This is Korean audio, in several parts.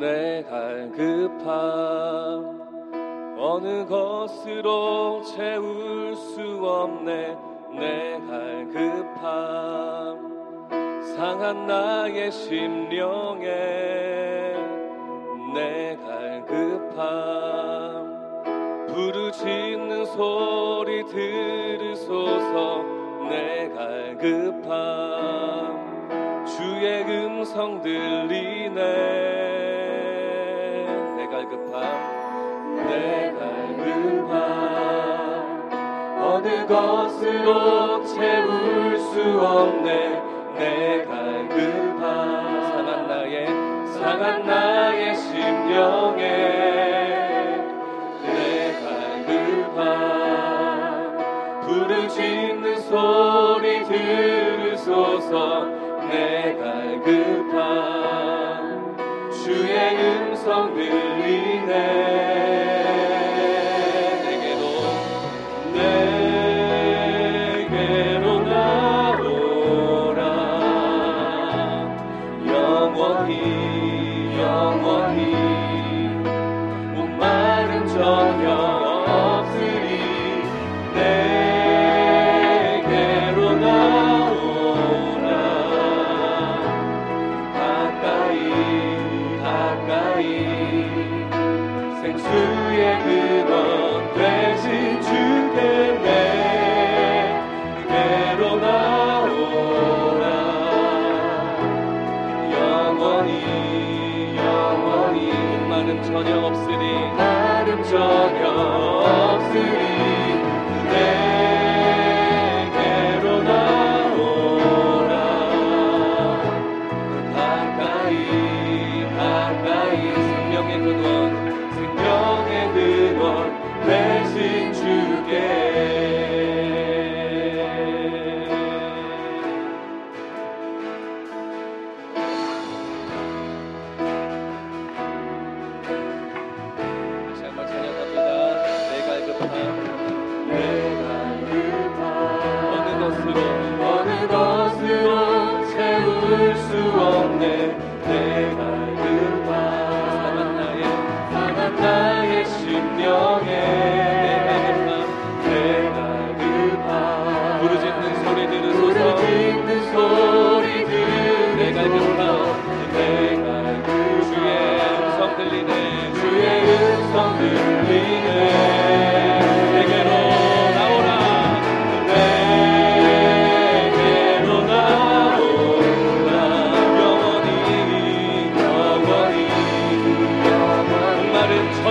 내 갈급함. 어느 것으로 채울 수 없네. 내 갈급함. 상한 나의 심령에 내 갈급함. 부르짖는 소리 들으소서. 내 갈급함. 주의 음성 들리네. 밤내 밝은 밤. 어느 것으로 채울 수 없네 내가 급하 상한 나의 상한 나의 심령에 내가 급하 부르짖는 소리 들으소서 내가 급하 주의 성들이네.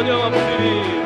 전혀 없으니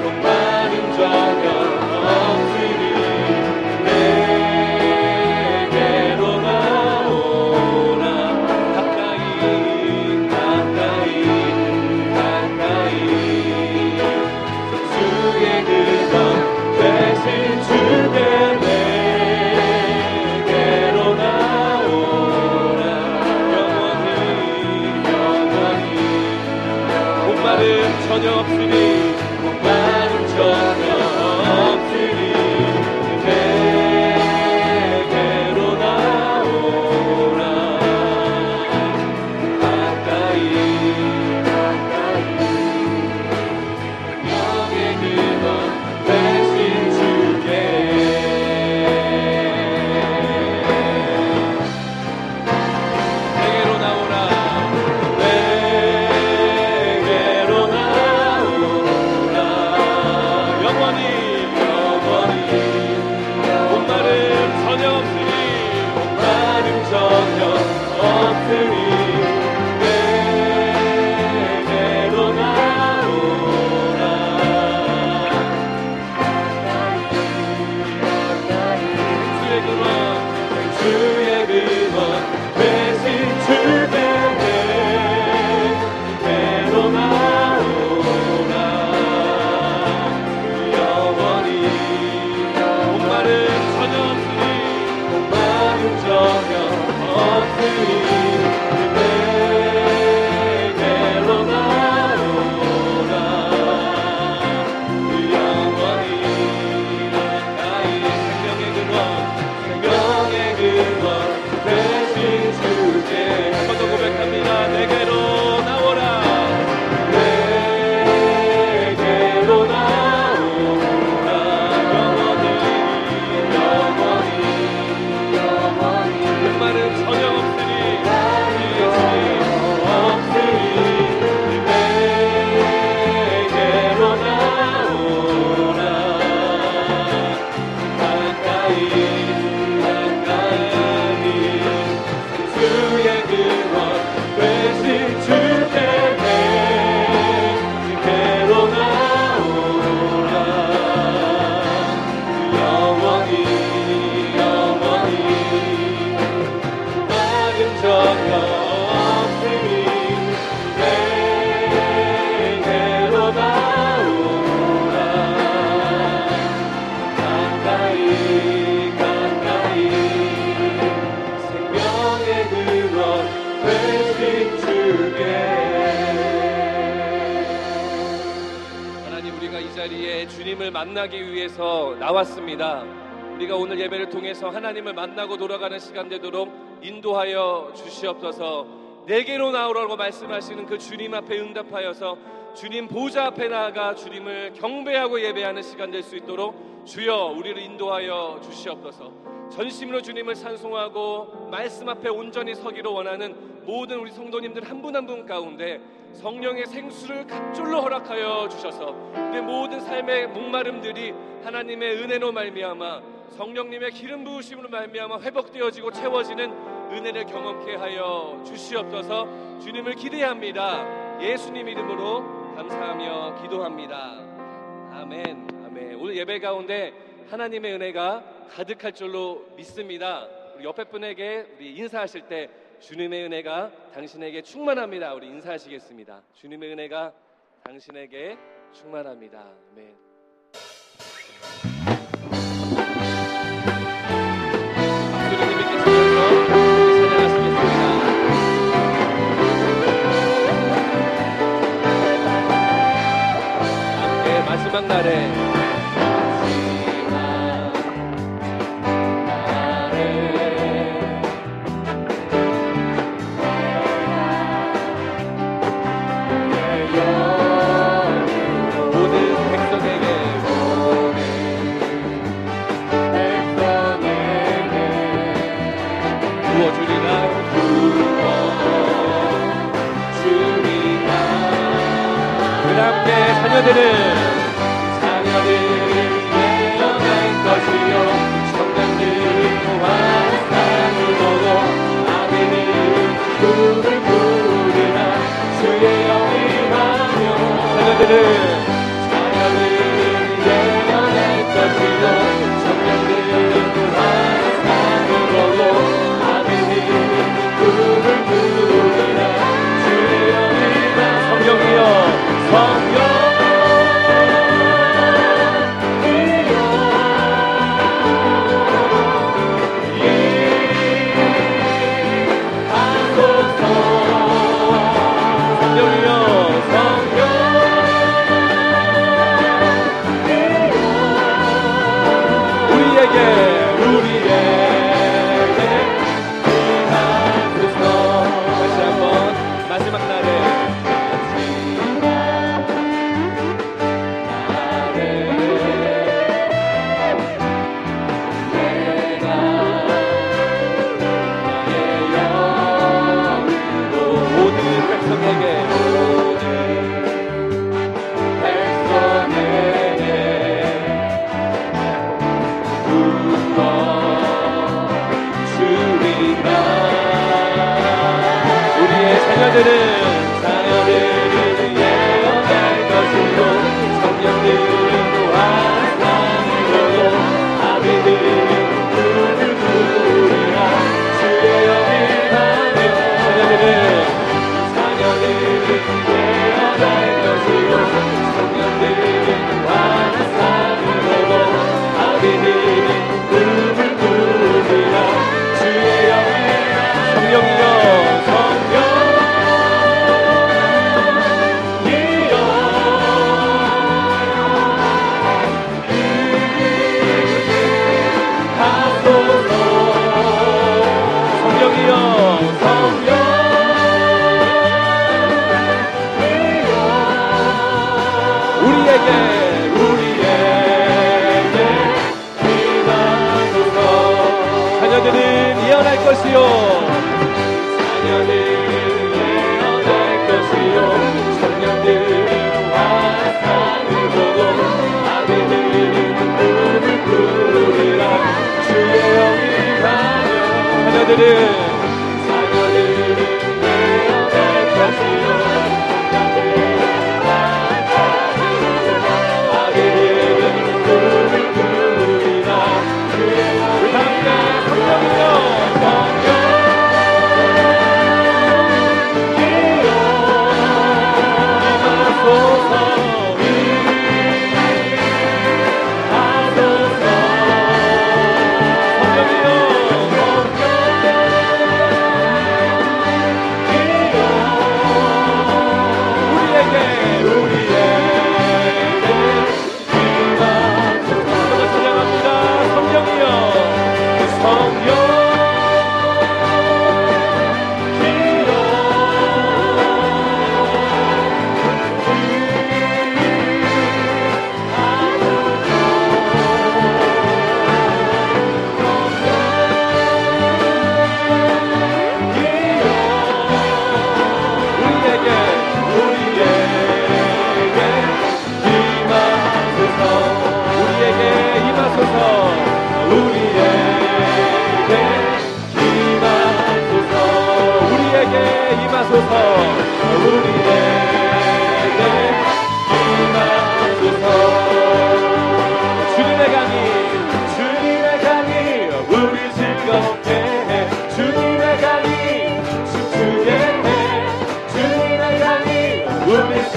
하나님 우리가 이 자리에 주님을 만나기 위해서 나왔습니다. 우리가 오늘 예배를 통해서 하나님을 만나고 돌아가는 시간 되도록 인도하여 주시옵소서. 내게로 나오라고 말씀하시는 그 주님 앞에 응답하여서 주님 보좌 앞에 나아가 주님을 경배하고 예배하는 시간 될 수 있도록 주여 우리를 인도하여 주시옵소서. 전심으로 주님을 찬송하고 말씀 앞에 온전히 서기로 원하는 모든 우리 성도님들 한 분 한 분 가운데 성령의 생수를 갑줄로 허락하여 주셔서 우리 모든 삶의 목마름들이 하나님의 은혜로 말미암아 성령님의 기름 부으심으로 말미암아 회복되어지고 채워지는 은혜를 경험케 하여 주시옵소서. 주님을 기대합니다. 예수님 이름으로 감사하며 기도합니다. 아멘. 아멘. 오늘 예배 가운데 하나님의 은혜가 가득할 줄로 믿습니다. 우리 옆에 분에게 우리 인사하실 때 주님의 은혜가 당신에게 충만합니다. 우리 인사하시겠습니다. 주님의 은혜가 당신에게 충만합니다. 아멘. 마지막 날에 자녀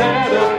우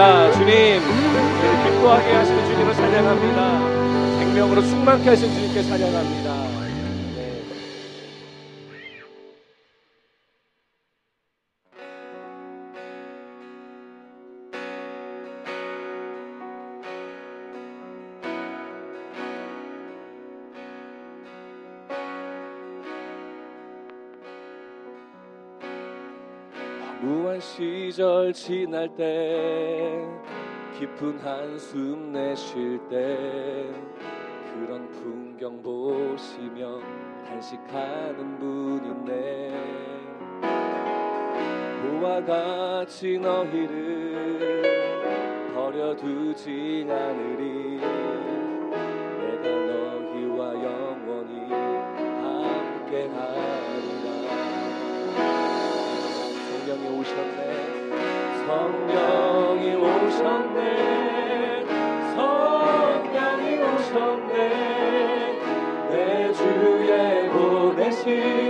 드리시겠습니다 주님 기뻐하게 하시는 주님을 찬양합니다. 생명으로 충만케 하신 주님께 찬양합니다 무한 시절 지날 때 깊은 한숨 내쉴 때 그런 풍경 보시며 단식하는 분이네. 그와 같이 너희를 버려두지 않으리. 내가 너희와 영원히 함께하리라 성령이 오셨네. 성령이 오셨네. 성령이 오셨네. 내 주에 보내신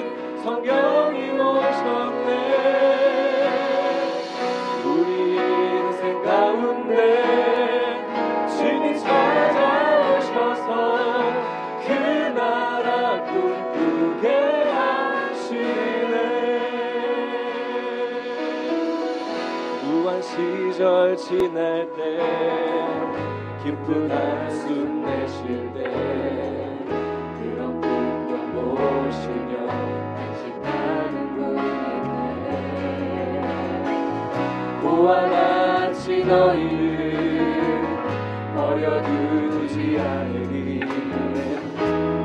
시절 지날 때 기쁜 한숨 내쉴 때 그런 풍경 보시며 단식하는 분이네. 그와 같이 너희를 버려두지 않으리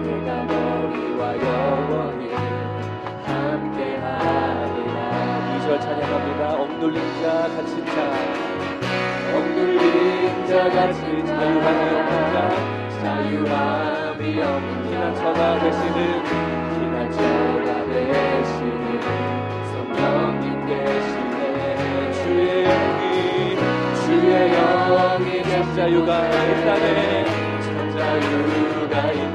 내가 너희와 영원히 함께하리라. 이절 찬양합니다. 억눌린 자 갇힌 자 억눌린 자 갇힌 자유함이 없는 자 자유함이 없는 피난처가 되시는 피난처가 되시는 성령님 계시네 주의 영이 주의 영이 천자유가 있다네 천자유가 있다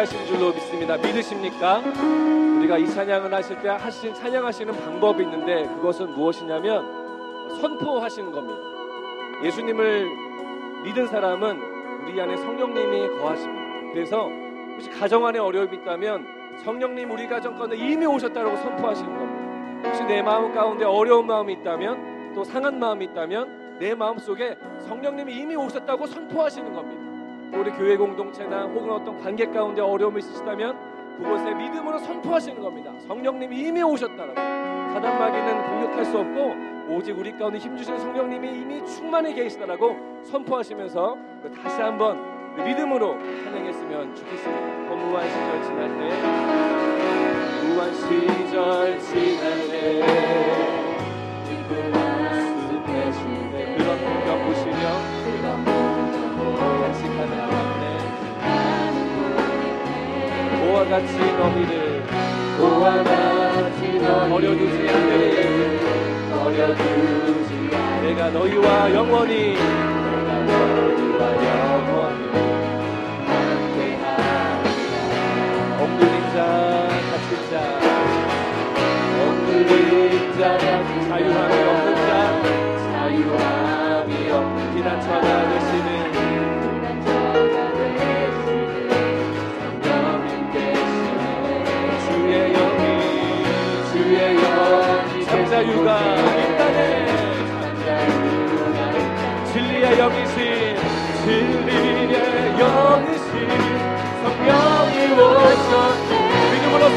하신 줄로 믿습니다. 믿으십니까? 우리가 이 찬양을 하실 때 하신 찬양하시는 방법이 있는데 그것은 무엇이냐면 선포하시는 겁니다. 예수님을 믿은 사람은 우리 안에 성령님이 거하십니다. 그래서 혹시 가정 안에 어려움이 있다면 성령님 우리 가정 가운데 이미 오셨다고 선포하시는 겁니다. 혹시 내 마음 가운데 어려운 마음이 있다면 또 상한 마음이 있다면 내 마음 속에 성령님이 이미 오셨다고 선포하시는 겁니다. 우리 교회 공동체나 혹은 어떤 관계 가운데 어려움이 있으시다면 그곳에 믿음으로 선포하시는 겁니다. 성령님이 이미 오셨다라고. 사단 마귀는 공격할 수 없고 오직 우리 가운데 힘주시는 성령님이 이미 충만히 계시다라고 선포하시면서 다시 한번 믿음으로 찬양했으면 좋겠습니다. 거무한 시절 지날 때 무한 시절 지날 때 너희와 영원히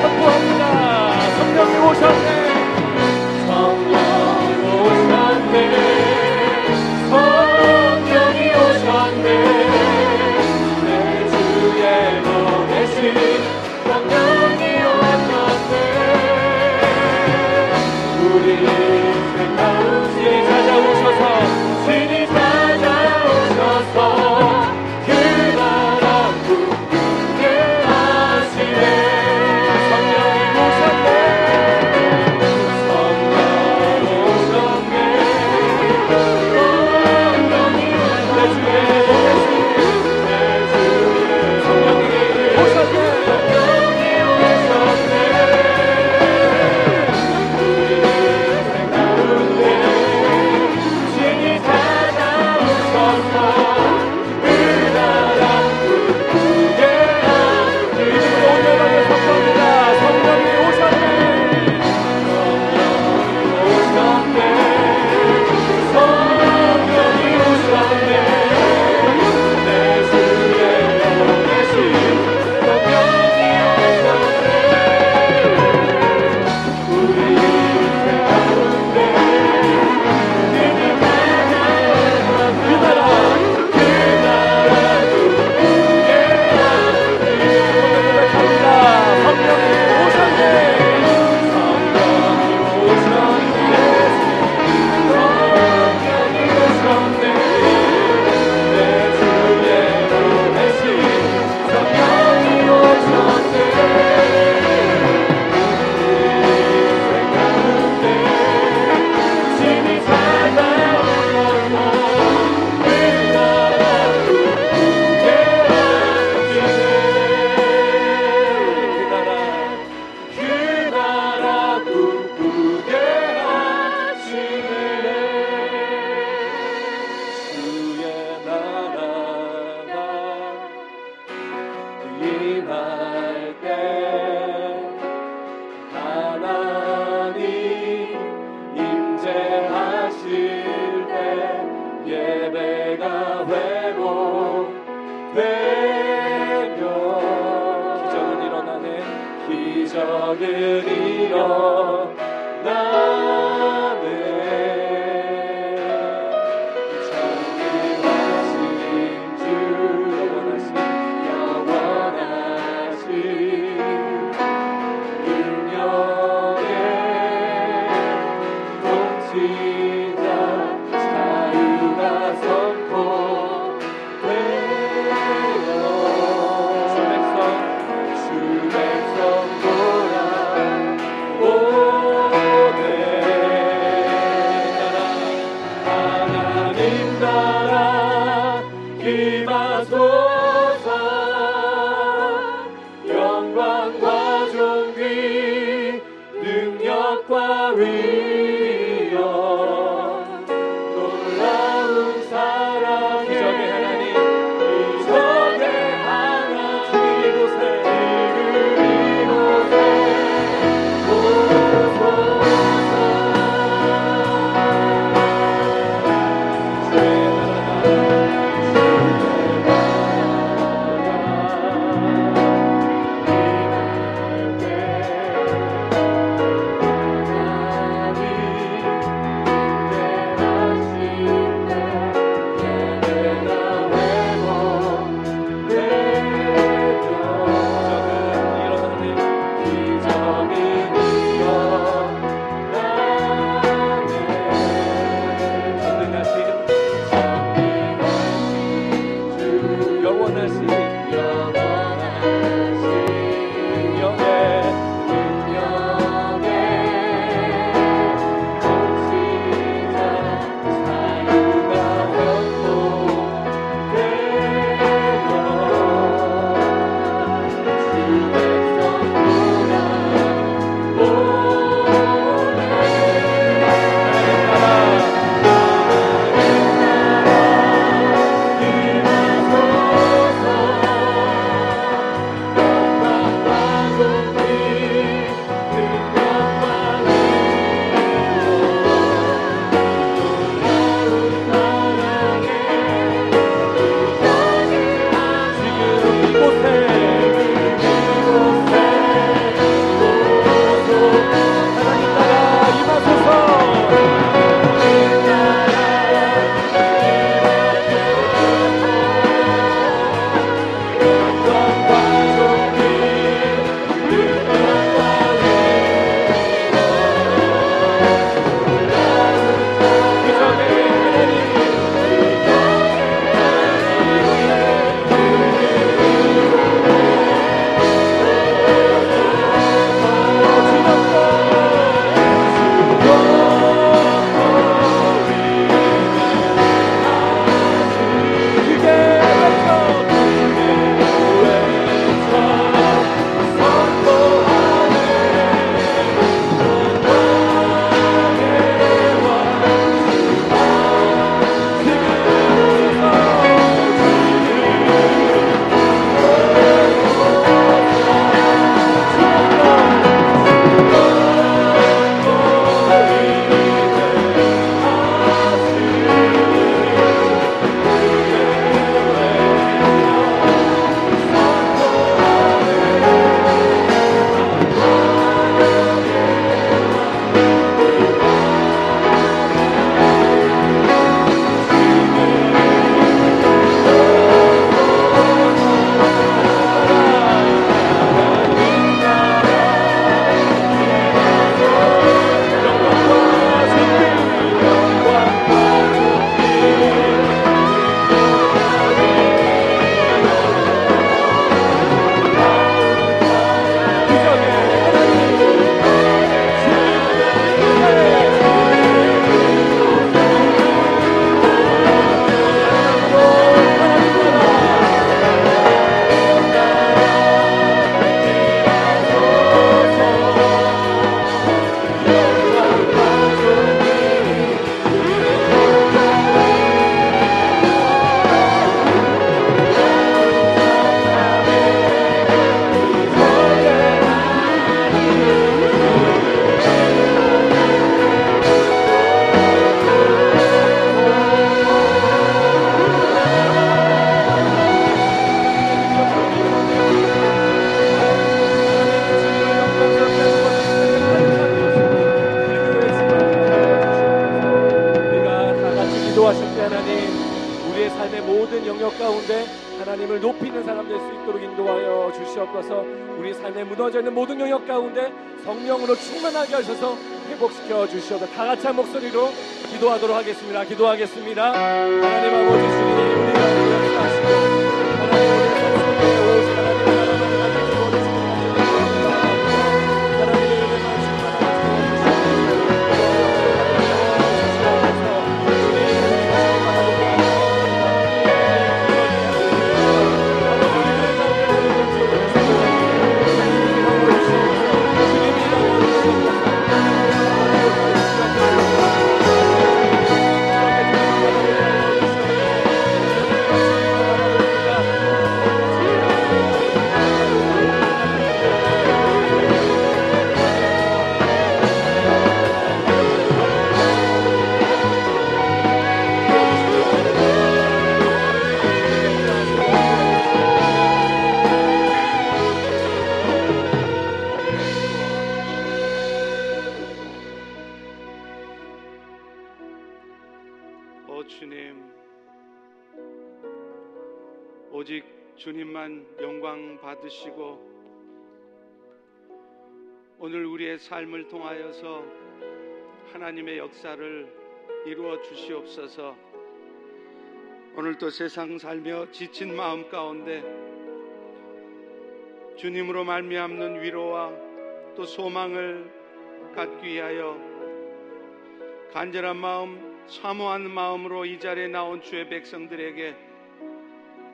선포합니다. 성령이 오셨네 주시옵소서. 다 같이 한 목소리로 기도하도록 하겠습니다. 기도하겠습니다. 하나님 아버지 주님 통하여서 하나님의 역사를 이루어 주시옵소서. 오늘도 세상 살며 지친 마음 가운데 주님으로 말미암는 위로와 또 소망을 갖기 위하여 간절한 마음, 사모한 마음으로 이 자리에 나온 주의 백성들에게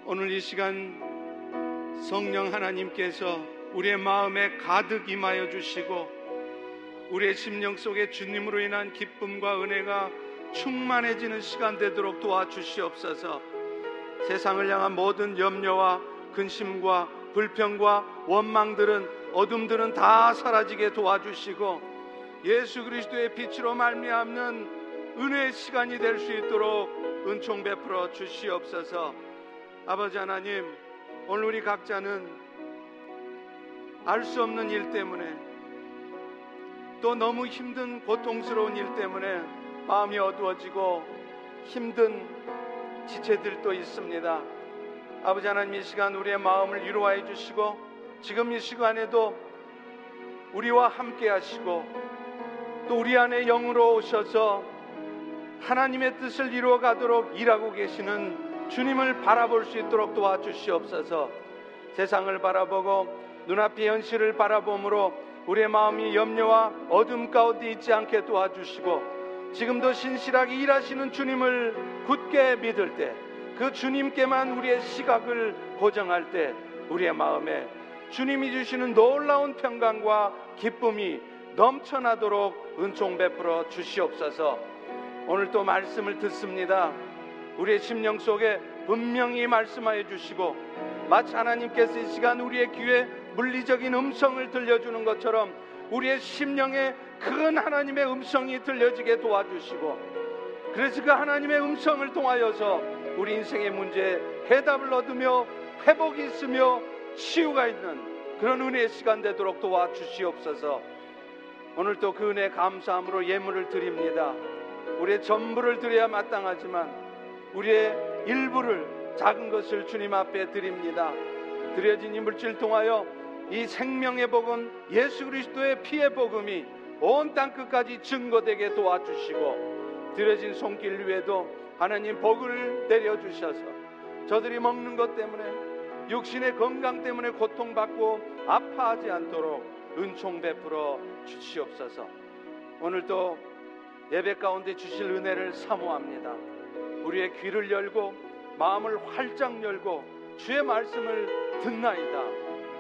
오늘 이 시간 성령 하나님께서 우리의 마음에 가득 임하여 주시고 우리의 심령 속에 주님으로 인한 기쁨과 은혜가 충만해지는 시간 되도록 도와주시옵소서. 세상을 향한 모든 염려와 근심과 불평과 원망들은 어둠들은 다 사라지게 도와주시고 예수 그리스도의 빛으로 말미암는 은혜의 시간이 될 수 있도록 은총 베풀어 주시옵소서. 아버지 하나님, 오늘 우리 각자는 알 수 없는 일 때문에 또 너무 힘든 고통스러운 일 때문에 마음이 어두워지고 힘든 지체들도 있습니다. 아버지 하나님 이 시간 우리의 마음을 위로하여 주시고 지금 이 시간에도 우리와 함께 하시고 또 우리 안에 영으로 오셔서 하나님의 뜻을 이루어 가도록 일하고 계시는 주님을 바라볼 수 있도록 도와주시옵소서 세상을 바라보고 눈앞의 현실을 바라봄으로 우리의 마음이 염려와 어둠 가운데 있지 않게 도와주시고 지금도 신실하게 일하시는 주님을 굳게 믿을 때 그 주님께만 우리의 시각을 고정할 때 우리의 마음에 주님이 주시는 놀라운 평강과 기쁨이 넘쳐나도록 은총 베풀어 주시옵소서. 오늘 또 말씀을 듣습니다. 우리의 심령 속에 분명히 말씀하여 주시고 마치 하나님께서 이 시간 우리의 귀에 물리적인 음성을 들려주는 것처럼 우리의 심령에 큰 하나님의 음성이 들려지게 도와주시고 그래서 그 하나님의 음성을 통하여서 우리 인생의 문제에 해답을 얻으며 회복이 있으며 치유가 있는 그런 은혜의 시간 되도록 도와주시옵소서. 오늘 또그 은혜 감사함으로 예물을 드립니다. 우리의 전부를 드려야 마땅하지만 우리의 일부를 작은 것을 주님 앞에 드립니다. 드려진 이 물질 통하여 이 생명의 복음 예수 그리스도의 피의 복음이 온 땅 끝까지 증거되게 도와주시고 드려진 손길 위에도 하나님 복을 내려 주셔서 저들이 먹는 것 때문에 육신의 건강 때문에 고통받고 아파하지 않도록 은총 베풀어 주시옵소서. 오늘도 예배 가운데 주실 은혜를 사모합니다. 우리의 귀를 열고 마음을 활짝 열고 주의 말씀을 듣나이다.